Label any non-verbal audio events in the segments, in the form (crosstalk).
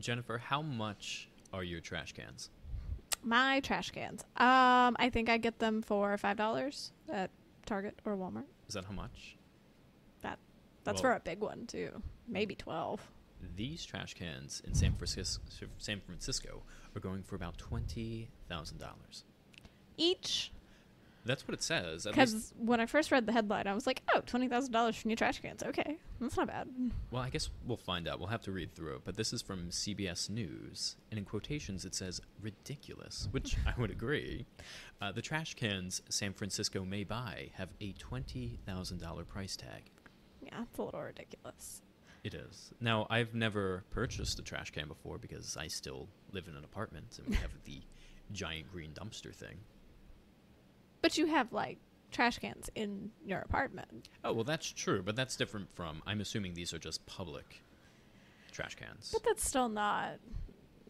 Jennifer, how much are your trash cans? My trash cans. Um, I think I get them for five dollars at Target or Walmart. Is that how much? That that's Well- for a big one too. Maybe twelve. These trash cans in San Francisco, San Francisco are going for about twenty thousand dollars. Each. That's what it says. Because when I first read the headline, I was like, "Oh, twenty thousand dollars for new trash cans. Okay, that's not bad." well, I guess we'll find out. We'll have to read through it. But this is from CBS News, and in quotations it says "ridiculous," which I would agree. Uh, the trash cans San Francisco may buy have a twenty thousand dollar price tag. Yeah, it's a little ridiculous. It is. Now, I've never purchased a trash can before because I still live in an apartment and we have the giant green dumpster thing. But you have like trash cans in your apartment. Oh, well, that's true, but that's different from. I'm assuming these are just public trash cans. But that's still not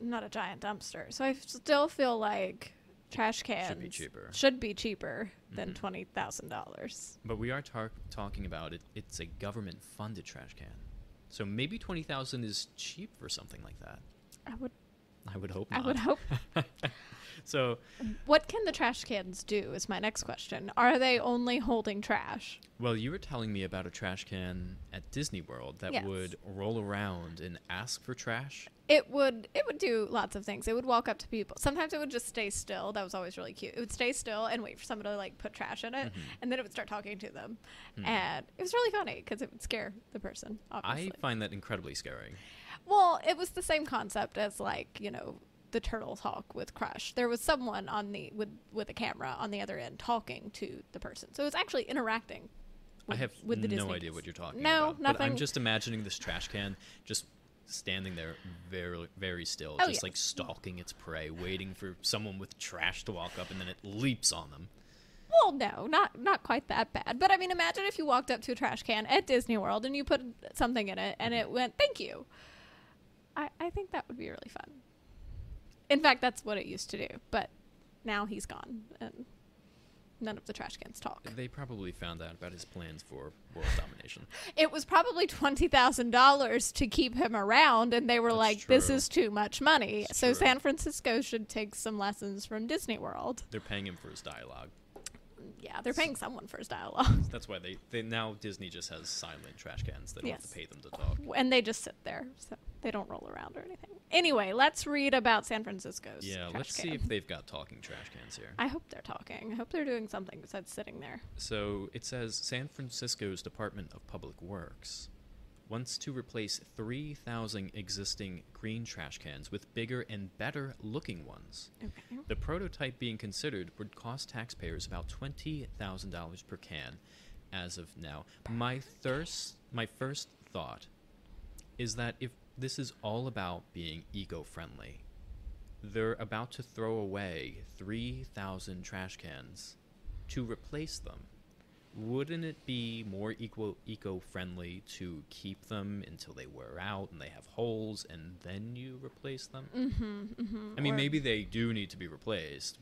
not a giant dumpster. So I still feel like trash cans Should be cheaper. should be cheaper than Mhm. twenty thousand dollars. But we are tar- talking about it. It's a government funded trash can. So maybe 20000 is cheap for something like that. I would I would hope not. I would hope. (laughs) So, what can the trash cans do? Is my next question. Are they only holding trash? well, you were telling me about a trash can at Disney World that Yes. would roll around and ask for trash. It would it would do lots of things. It would walk up to people. Sometimes it would just stay still. That was always really cute. It would stay still and wait for somebody to like put trash in it, Mhm. and then it would start talking to them. Mhm. And it was really funny because it would scare the person. Obviously. I find that incredibly scary. Well, it was the same concept as like you know the turtle talk with Crush. There was someone on the with with a camera on the other end talking to the person, so it was actually interacting. I with- have with the no Disney idea what you're talking about. No, about. But I'm just imagining this trash can just standing there very very still, Oh, just like stalking its prey, waiting for someone with trash to walk up and then it leaps on them. Well, no, not not quite that bad. But I mean, imagine if you walked up to a trash can at Disney World and you put something in it and mm-hmm. it went, "Thank you." I I think that would be really fun. In fact, that's what it used to do. But now he's gone and none of the trash cans talk. They probably found out about his plans for world domination. (laughs) It was probably twenty thousand dollars to keep him around, and they were That's like, "This is too much money." It's so true. San Francisco should take some lessons from Disney World. They're paying him for his dialogue. Yeah, they're paying someone for his dialogue. That's why they, they now Disney just has silent trash cans. They don't have to pay them to talk. and they just sit there, so they don't roll around or anything. Anyway, let's read about San Francisco's. Yeah, let's see if they've got talking trash cans here. I hope they're talking. I hope they're doing something besides sitting there. So it says San Francisco's Department of Public Works wants to replace 3,000 existing green trash cans with bigger and better looking ones. Okay. The prototype being considered would cost taxpayers about $20,000 per can as of now. My thirst my first thought is that if this is all about being eco-friendly, they're about to throw away 3,000 trash cans to replace them. Wouldn't it be more equal eco-friendly to keep them until they wear out and they have holes and then you replace them? Mm-hmm. mm-hmm. I mean, maybe they do need to be replaced,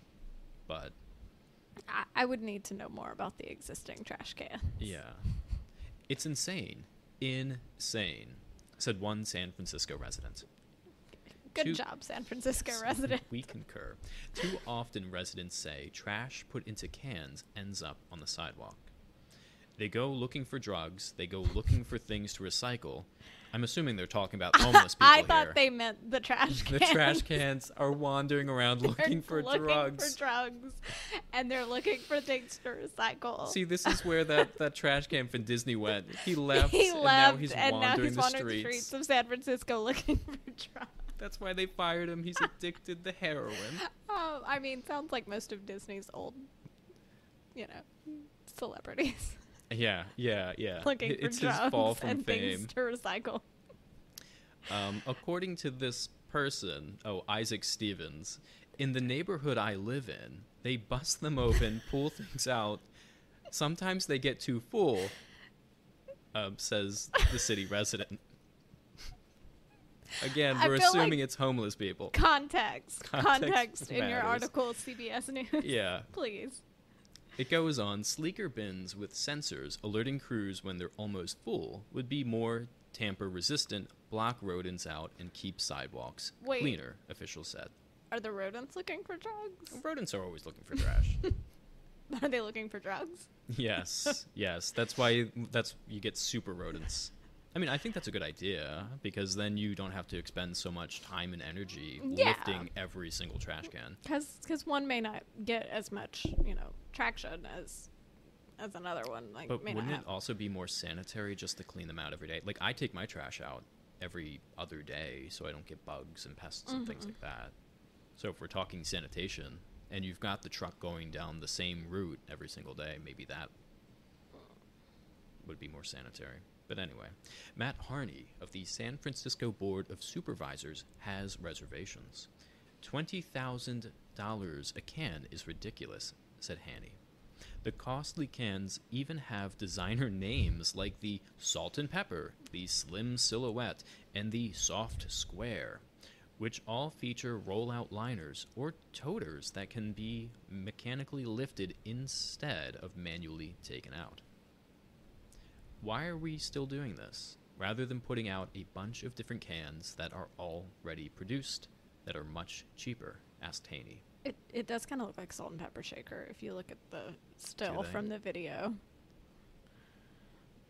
but I, I would need to know more about the existing trash can. yeah. It's insane. Insane, said one San Francisco resident. Good Two- job, San Francisco resident. We concur. Too often, residents say trash put into cans ends up on the sidewalk. They go looking for drugs. They go looking for things to recycle. I'm assuming they're talking about homeless (laughs) people I thought here. they meant the trash the cans. trash (laughs) cans are wandering around looking for looking drugs. for drugs, and they're looking for things to recycle. See, this is where that, (laughs) that trash can from Disney went. He left, he and left, now he's and now he's the, wandering streets. the streets of San Francisco looking for drugs. That's why they fired him. He's addicted to heroin. Um, I mean, sounds like most of Disney's old, you know, celebrities Yeah, yeah, yeah. looking It- for it's drugs his fall from and fame. things to recycle. Um, according to this person, oh, Isaac Stevens, in the neighborhood I live in, they bust them open, (laughs) pull things out. Sometimes they get too full, um, says the city (laughs) resident. Again, we're assuming like- it's homeless people. Context, Context context, in your article, CBS News. Yeah. (laughs) Please. It goes on sleeker bins with sensors alerting crews when they're almost full would be more tamper resistant, block rodents out and keep sidewalks Wait. cleaner, officials said. Are the rodents looking for drugs? Rodents are always looking for trash. (laughs) Are they looking for drugs? yes, yes. That's why that's you get super rodents. I mean, I think that's a good idea because then you don't have to expend so much time and energy Yeah. lifting every single trash can. Because one may not get as much, you know, traction as as another one. Like, But wouldn't it also be more sanitary just to clean them out every day? Like I take my trash out every other day so I don't get bugs and pests and things Mhm. like that. So if we're talking sanitation and you've got the truck going down the same route every single day, maybe that would be more sanitary. But anyway, Matt Haney of the San Francisco Board of Supervisors has reservations. $20,000 a can is ridiculous, said Haney. The costly cans even have designer names like the Salt and Pepper, the Slim Silhouette, and the Soft Square, which all feature rollout liners or toters that can be mechanically lifted instead of manually taken out. Why are we still doing this? Rather than putting out a bunch of different cans that are already produced, that are much cheaper, asked Haney. It, it does kind of look like salt and pepper shaker if you look at the still from the video.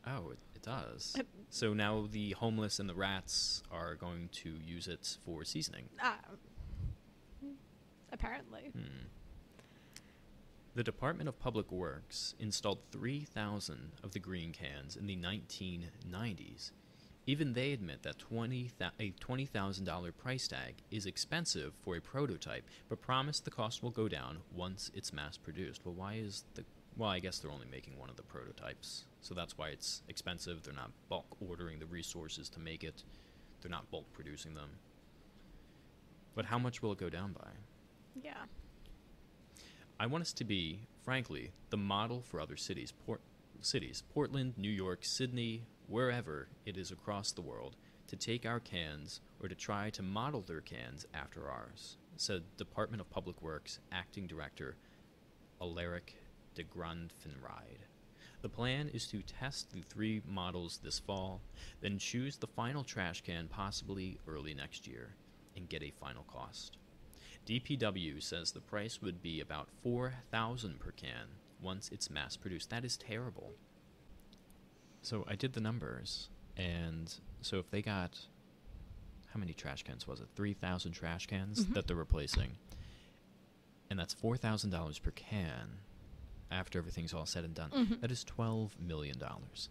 Oh, it, it does. It- so now the homeless and the rats are going to use it for seasoning. Ah, apparently. Hmm. The Department of Public Works installed 3,000 of the green cans in the 1990s. Even they admit that 20 a $20,000 price tag is expensive for a prototype, but promise the cost will go down once it's mass produced. Well, why is the. Well, I guess they're only making one of the prototypes. So that's why it's expensive. They're not bulk ordering the resources to make it, they're not bulk producing them. But how much will it go down by? Yeah. I want us to be, frankly, the model for other cities. Port- cities, Portland, New York, Sydney, wherever it is across the world, to take our cans or to try to model their cans after ours, said Department of Public Works Acting Director Alaric Degrafinried. The plan is to test the three models this fall, then choose the final trash can possibly early next year, and get a final cost. DPW says the price would be about 4000 per can once it's mass produced. That is terrible. So I did the numbers and so if they got how many trash cans was it? 3000 trash cans Mhm. that they're replacing. And that's $4,000 per can after everything's all said and done. Mhm. That is 12 million dollars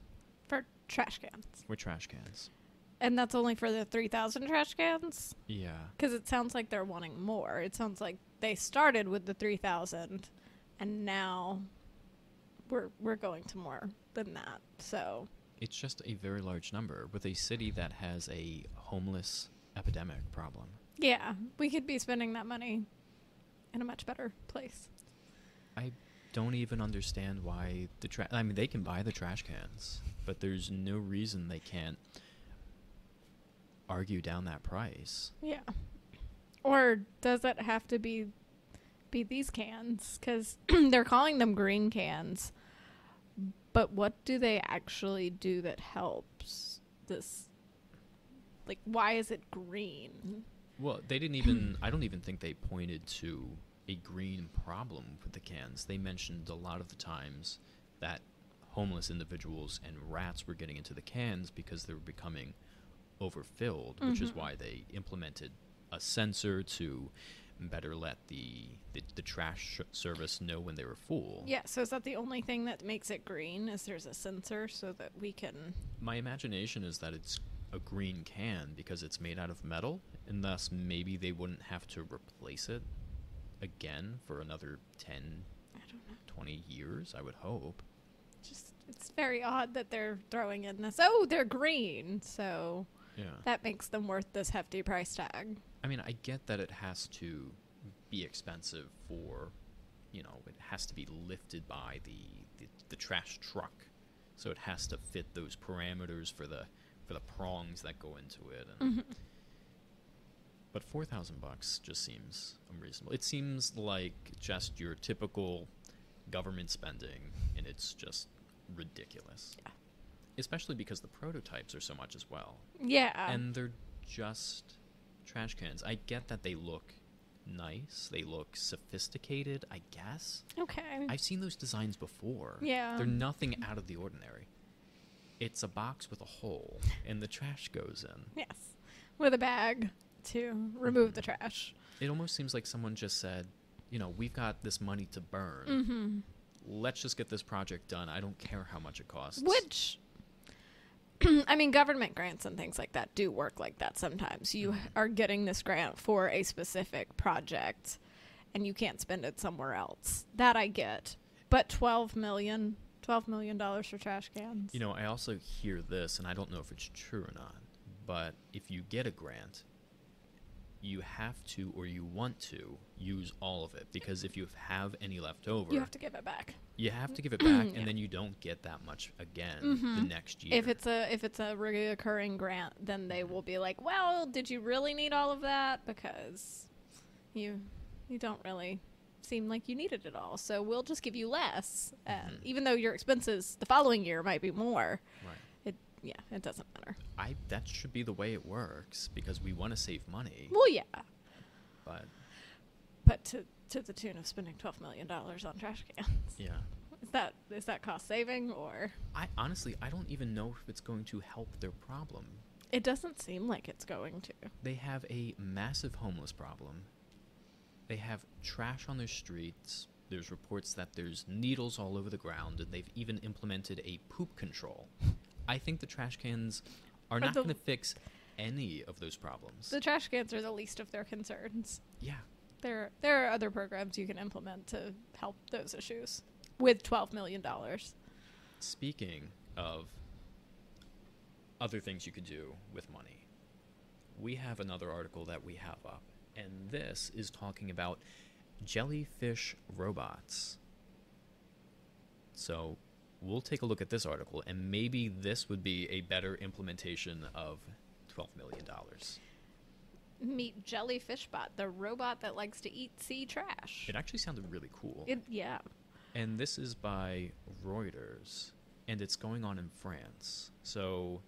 For trash cans. for trash cans. And that's only for the 3,000 trash cans? Yeah. Because it sounds like they're wanting more. It sounds like they started with the 3,000 and now we're, we're going to more than that. So, It's just a very large number with a city that has a homeless epidemic problem. yeah, we could be spending that money in a much better place. I don't even understand why the trash. I mean, they can buy the trash cans, but there's no reason they can't argue down that price. Yeah. Or does it have to be be these cans? Because (clears throat) they're calling them green cans. But what do they actually do that helps this? Like, why is it green? Well, they didn't even. I don't even think they pointed to a green problem with the cans. They mentioned a lot of the times that homeless individuals and rats were getting into the cans because they were becoming overfilled, which is Mhm. why they implemented a sensor to better let the the, the trash service know when they were full. Yeah, so is that the only thing that makes it green? Is there's a sensor so that we can. My imagination is that it's a green can because it's made out of metal, and thus maybe they wouldn't have to replace it again for another 10, I don't know. 20 years, I would hope. Just, it's very odd that they're throwing in this. Oh, they're green. So Yeah. that makes them worth this hefty price tag. I mean, I get that it has to be expensive for, you know, it has to be lifted by the, the, the trash truck. So it has to fit those parameters for the for the prongs that go into it. Mhm. But four thousand bucks just seems unreasonable. It seems like just your typical government spending, and it's just ridiculous. Yeah. Especially because the prototypes are so much as well. Yeah. and they're just trash cans. I get that they look nice, they look sophisticated, I guess. okay. I've seen those designs before. Yeah. They're nothing out of the ordinary. It's a box with a hole, and the trash goes in. yes. With a bag to remove the Mhm. trash. It almost seems like someone just said, you know, we've got this money to burn. Mm-hmm. Let's just get this project done. I don't care how much it costs. Which, (clears throat) I mean, government grants and things like that do work like that sometimes. You Mhm. are getting this grant for a specific project and you can't spend it somewhere else. That I get. But 12 million, 12 million dollars for trash cans. You know, I also hear this, and I don't know if it's true or not, but if you get a grant, you have to or you want to use all of it because if you have any left over, you have to give it back. you have to give it back, (clears throat) Yeah. and then you don't get that much again the Mhm. next year. If it's a if it's a recurring grant, then they will be like, "Well, did you really need all of that? Because you you don't really seem like you needed it all. So we'll just give you less, and Mhm. even though your expenses the following year might be more, right. Yeah, it doesn't matter. I that should be the way it works because we want to save money, Well, yeah, but but to to the tune of spending twelve million dollars on trash cans, yeah. is that is that cost saving or? I honestly I don't even know if it's going to help their problem. It doesn't seem like it's going to. They have a massive homeless problem. They have trash on their streets. There's reports that there's needles all over the ground, and they've even implemented a poop control. I think the trash cans are Are not going to fix any of those problems. The trash cans are the least of their concerns. yeah. There, there are other programs you can implement to help those issues with twelve million dollars. Speaking of other things you could do with money, we have another article that we have up, and this is talking about jellyfish robots. So we'll take a look at this article, and maybe this would be a better implementation of $12 million. Meet Jellyfishbot, the robot that likes to eat sea trash. It actually sounded really cool. It, yeah. And this is by Reuters, and it's going on in France. So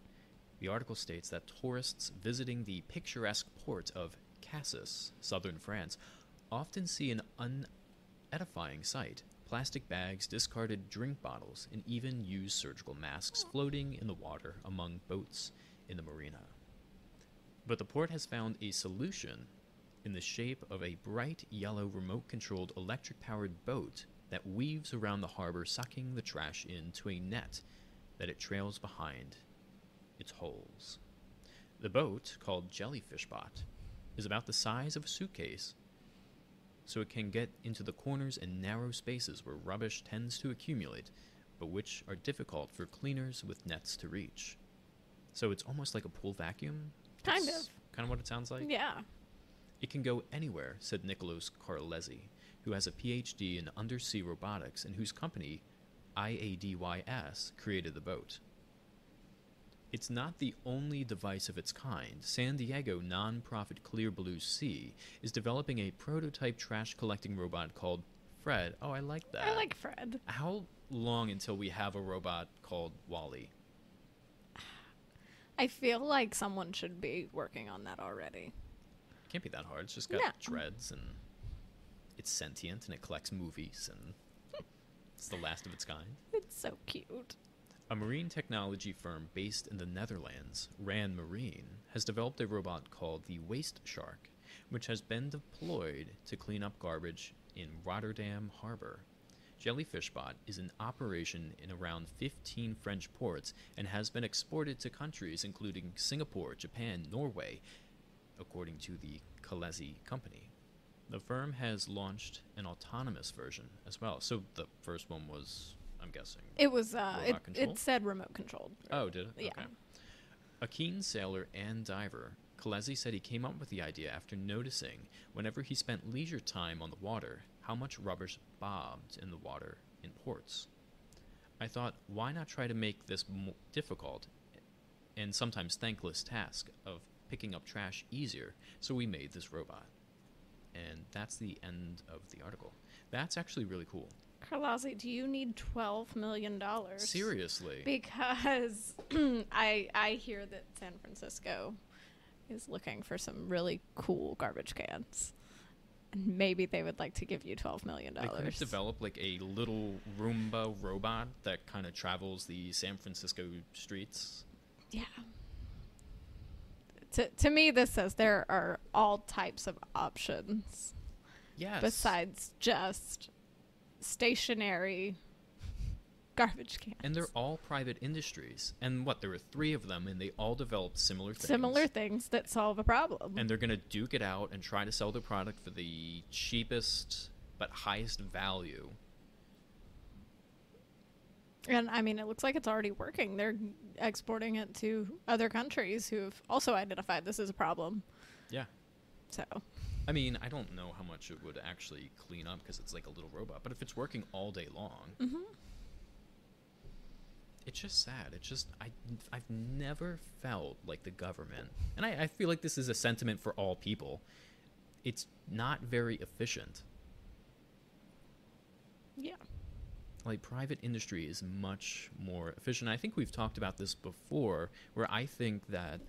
the article states that tourists visiting the picturesque port of Cassis, southern France, often see an unedifying sight plastic bags, discarded drink bottles, and even used surgical masks floating in the water among boats in the marina. But the port has found a solution in the shape of a bright yellow remote controlled electric powered boat that weaves around the harbor, sucking the trash into a net that it trails behind its holes. The boat, called Jellyfish Bot, is about the size of a suitcase, so it can get into the corners and narrow spaces where rubbish tends to accumulate, but which are difficult for cleaners with nets to reach. So it's almost like a pool vacuum. Kind It's of. Kind of what it sounds like. yeah. It can go anywhere, said Nicolas Carlesi, who has a PhD in undersea robotics and whose company, IADYS, created the boat. It's not the only device of its kind. San Diego nonprofit Clear Blue Sea is developing a prototype trash collecting robot called Fred. Oh, I like that. I like Fred. How long until we have a robot called Wally? I feel like someone should be working on that already. Can't be that hard. It's just got No. dreads and it's sentient and it collects movies and (laughs) it's the last of its kind. It's so cute. A marine technology firm based in the Netherlands, Ran Marine, has developed a robot called the Waste Shark, which has been deployed to clean up garbage in Rotterdam Harbor. Jellyfishbot is in operation in around 15 French ports and has been exported to countries including Singapore, Japan, Norway, according to the Carlesi company. The firm has launched an autonomous version as well. So the first one was, I'm guessing, It was uh it, it said remote controlled. Oh, did it? Yeah. Okay. A keen sailor and diver, Carlesi said he came up with the idea after noticing, whenever he spent leisure time on the water, how much rubbish bobbed in the water in ports. I thought, why not try to make this difficult and sometimes thankless task of picking up trash easier? So we made this robot. And that's the end of the article. That's actually really cool. Carlesi, do you need twelve million dollars? Seriously. Because (clears throat) I I hear that San Francisco is looking for some really cool garbage cans. And maybe they would like to give you twelve million They could develop like a little Roomba robot that kind of travels the San Francisco streets. Yeah. To to me this says there are all types of options Yes. besides just stationary garbage cans. And they're all private industries. And what, there were three of them, and they all developed similar things. similar things that solve a problem. And they're going to duke it out and try to sell their product for the cheapest but highest value. And I mean, it looks like it's already working. They're exporting it to other countries who have also identified this as a problem. Yeah. So, I mean, I don't know how much it would actually clean up because it's like a little robot, but if it's working all day long, mhm. it's just sad. It's just I I've never felt like the government, and I, I feel like this is a sentiment for all people. It's not very efficient. yeah. Like private industry is much more efficient. I think we've talked about this before, where I think that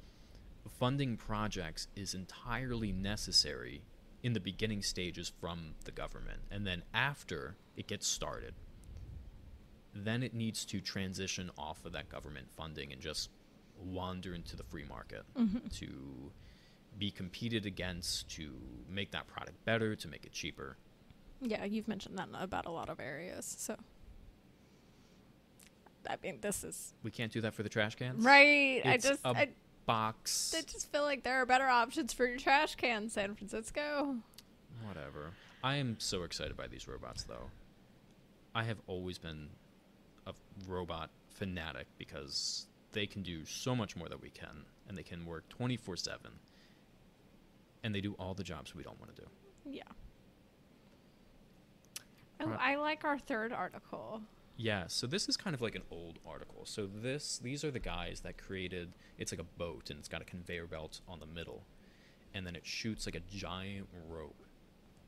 funding projects is entirely necessary in the beginning stages from the government, and then after it gets started, then it needs to transition off of that government funding and just wander into the free market Mhm. to be competed against, to make that product better, to make it cheaper. Yeah, you've mentioned that about a lot of areas. So, I mean, this is We can't do that for the trash cans, right. I just, a I, Box, I just feel like there are better options for your trash can, San Francisco. whatever. I am so excited by these robots, though. I have always been a robot fanatic because they can do so much more than we can, and they can work twenty four seven, and they do all the jobs we don't want to do. Yeah. Oh, I like our third article. Yeah, so this is kind of like an old article. So this these are the guys that created it's like a boat and it's got a conveyor belt on the middle. And then it shoots like a giant rope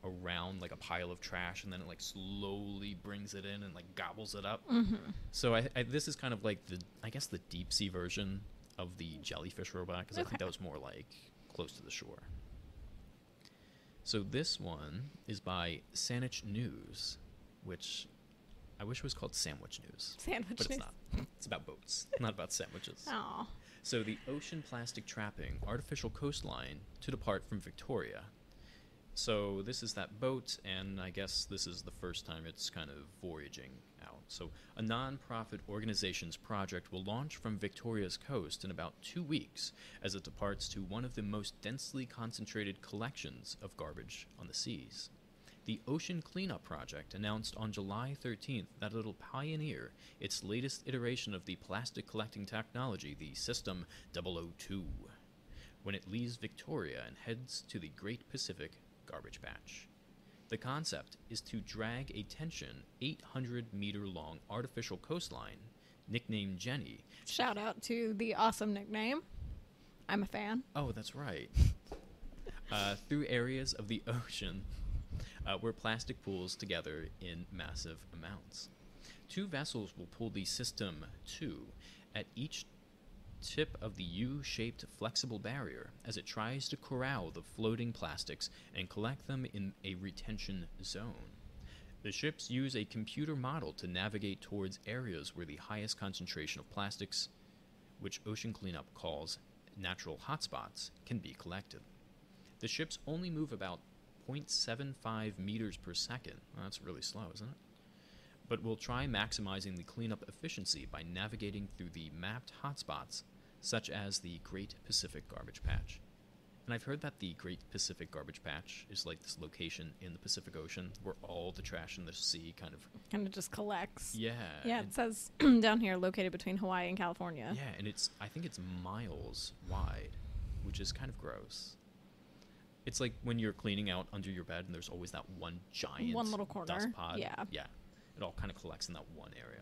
around like a pile of trash and then it like slowly brings it in and like gobbles it up. Mm-hmm. So I, I this is kind of like the I guess the deep sea version of the jellyfish robot because I think that was more like close to the shore. So this one is by Saanich News, which I wish it was called Sandwich News, Sandwich but it's news. not. It's about boats, not about sandwiches. (laughs) Aw. So the ocean plastic trapping artificial coastline to depart from Victoria. So this is that boat, and I guess this is the first time it's kind of voyaging out. So a non-profit organization's project will launch from Victoria's coast in about two weeks as it departs to one of the most densely concentrated collections of garbage on the seas. The Ocean Cleanup Project announced on July 13th that it'll pioneer its latest iteration of the plastic collecting technology, the System 002, when it leaves Victoria and heads to the Great Pacific Garbage Patch. The concept is to drag a tension 800 meter long artificial coastline, nicknamed Jenny. Shout out to the awesome nickname. I'm a fan. Oh, that's right. (laughs) uh, through areas of the ocean uh, where plastic pools together in massive amounts. Two vessels will pull the system 2 at each tip of the U shaped flexible barrier as it tries to corral the floating plastics and collect them in a retention zone. The ships use a computer model to navigate towards areas where the highest concentration of plastics, which Ocean Cleanup calls natural hotspots, can be collected. The ships only move about 0.75 meters per second. Well, that's really slow, isn't it? But we'll try maximizing the cleanup efficiency by navigating through the mapped hotspots, such as the Great Pacific Garbage Patch. And I've heard that the Great Pacific Garbage Patch is like this location in the Pacific Ocean where all the trash in the sea kind of. Kind of just collects. Yeah. Yeah, it says (clears throat) down here, located between Hawaii and California. Yeah, and it's I think it's miles wide, which is kind of gross. It's like when you're cleaning out under your bed and there's always that one giant One little corner. dust pod. yeah. Yeah. It all kind of collects in that one area.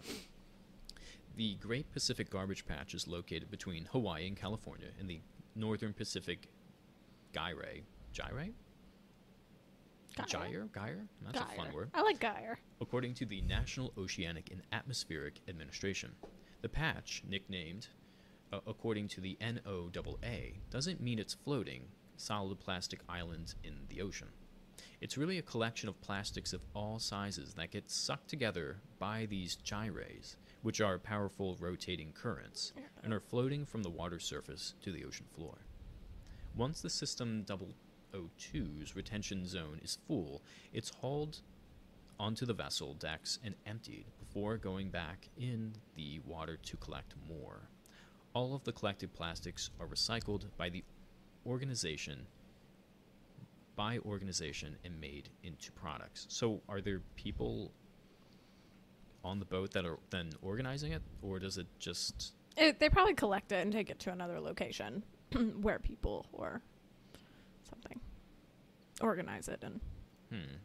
The Great Pacific Garbage Patch is located between Hawaii and California in the northern Pacific Gyre. Gyre? Gyre. Gyre? Gyre? That's a fun word. I like Gyre. According to the National Oceanic and Atmospheric Administration, the patch, nicknamed uh, according to the NOAA, doesn't mean it's floating, solid plastic islands in the ocean. It's really a collection of plastics of all sizes that get sucked together by these gyres, which are powerful rotating currents, and are floating from the water surface to the ocean floor. Once the system 002's retention zone is full, it's hauled onto the vessel decks and emptied before going back in the water to collect more. All of the collected plastics are recycled by the organization by organization and made into products. So are there people on the boat that are then organizing it or does it just It, they probably collect it and take it to another location (clears throat) where people or something organize it and Hmm.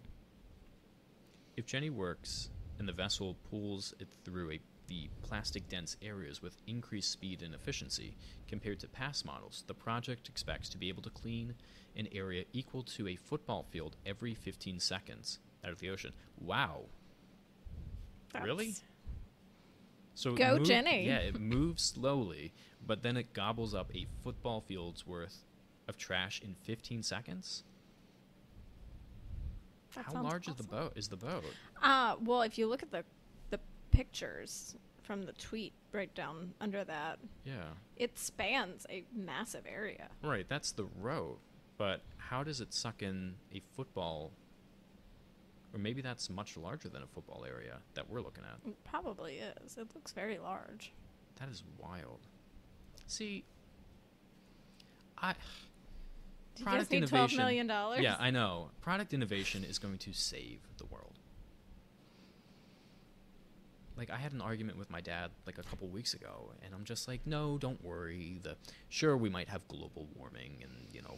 If Jenny works and the vessel pulls it through a, the plastic dense areas with increased speed and efficiency compared to past models, the project expects to be able to clean an area equal to a football field every 15 seconds out of the ocean. Wow. Really? So Go Jenny. Yeah, it moves slowly, but then it gobbles up a football field's worth of trash in 15 seconds. that How large is the boat? Is the boat? Uh, well, if you look at the pictures from the tweet right down under that, Yeah. it spans a massive area. Right, that's the row. But how does it suck in a football? Or maybe that's much larger than a football area that we're looking at. It probably is. It looks very large. That is wild. See, I. Do you Product need twelve innovation- million dollars? Yeah, I know. Product innovation is going to save the world. Like I had an argument with my dad like a couple weeks ago, and I'm just like, no, don't worry. The sure we might have global warming, and you know,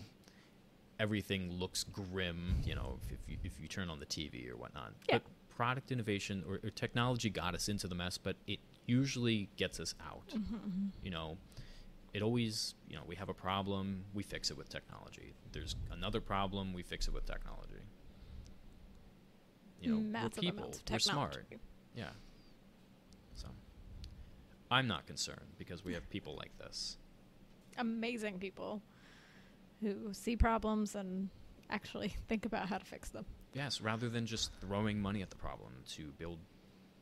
everything looks grim. You know, if, if you if you turn on the TV or whatnot. Yeah. But product innovation or, or technology got us into the mess, but it usually gets us out. Mm-hmm, You know, it always you know we have a problem, we fix it with technology. There's another problem, we fix it with technology. You know, Massive we're people, we're smart. Yeah. I'm not concerned because we have people like this. Amazing people who see problems and actually (laughs) think about how to fix them. Yes, rather than just throwing money at the problem to build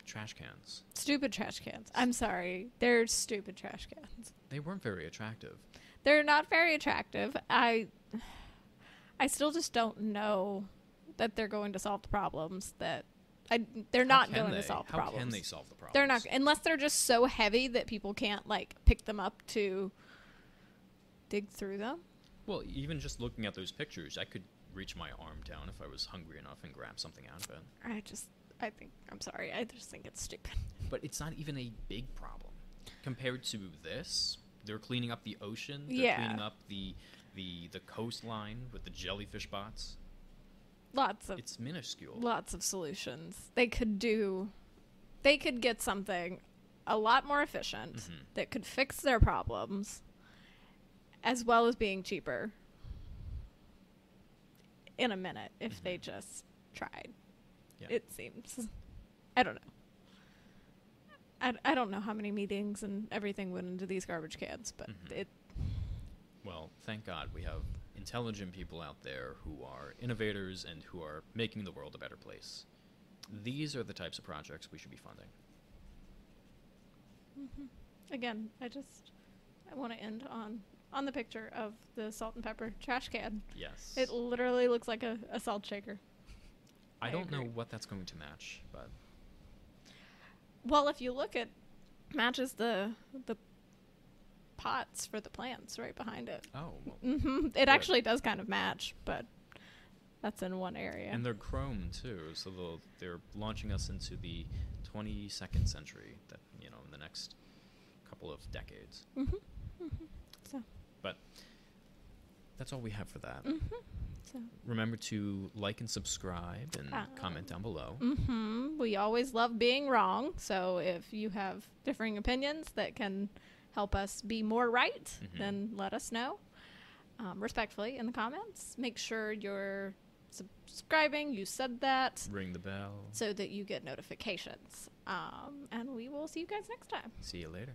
trash cans. Stupid trash cans. I'm sorry. They're stupid trash cans. They weren't very attractive. They're not very attractive. I I still just don't know that they're going to solve the problems that I they're not going they? to solve How problems. can they solve the problem? They're not unless they're just so heavy that people can't like pick them up to dig through them. Well, even just looking at those pictures, I could reach my arm down if I was hungry enough and grab something out of it. I just I think I'm sorry. I just think it's stupid. (laughs) But it's not even a big problem compared to this. They're cleaning up the ocean. They're Yeah. cleaning up the the the coastline with the jellyfish bots. Lots of It's minuscule. lots of solutions. They could do they could get something a lot more efficient Mhm. that could fix their problems as well as being cheaper in a minute if they Mhm. just tried. Yeah. It seems. I don't know. I, I don't know how many meetings and everything went into these garbage cans, but Mhm. it Well, thank God we have intelligent people out there who are innovators and who are making the world a better place. These are the types of projects we should be funding. Mm-hmm. again, I just I want to end on on the picture of the salt and pepper trash can. Yes. It literally looks like a, a salt shaker. I I don't know what that's going to match, but Well, if you look at matches the the pots for the plants right behind it. oh, well, (laughs) hmm It actually does kind of match, but that's in one area. and they're chrome too, so they'll, they're launching us into the 22nd century. That you know, in the next couple of decades. hmm hmm So. But that's all we have for that. hmm So. Remember to like and subscribe and Uh, comment down below. hmm We always love being wrong. So if you have differing opinions that can help us be more right, Mhm. then let us know um, respectfully in the comments. Make sure you're subscribing. You said that Ring the bell. so that you get notifications. Um, and we will see you guys next time. See you later.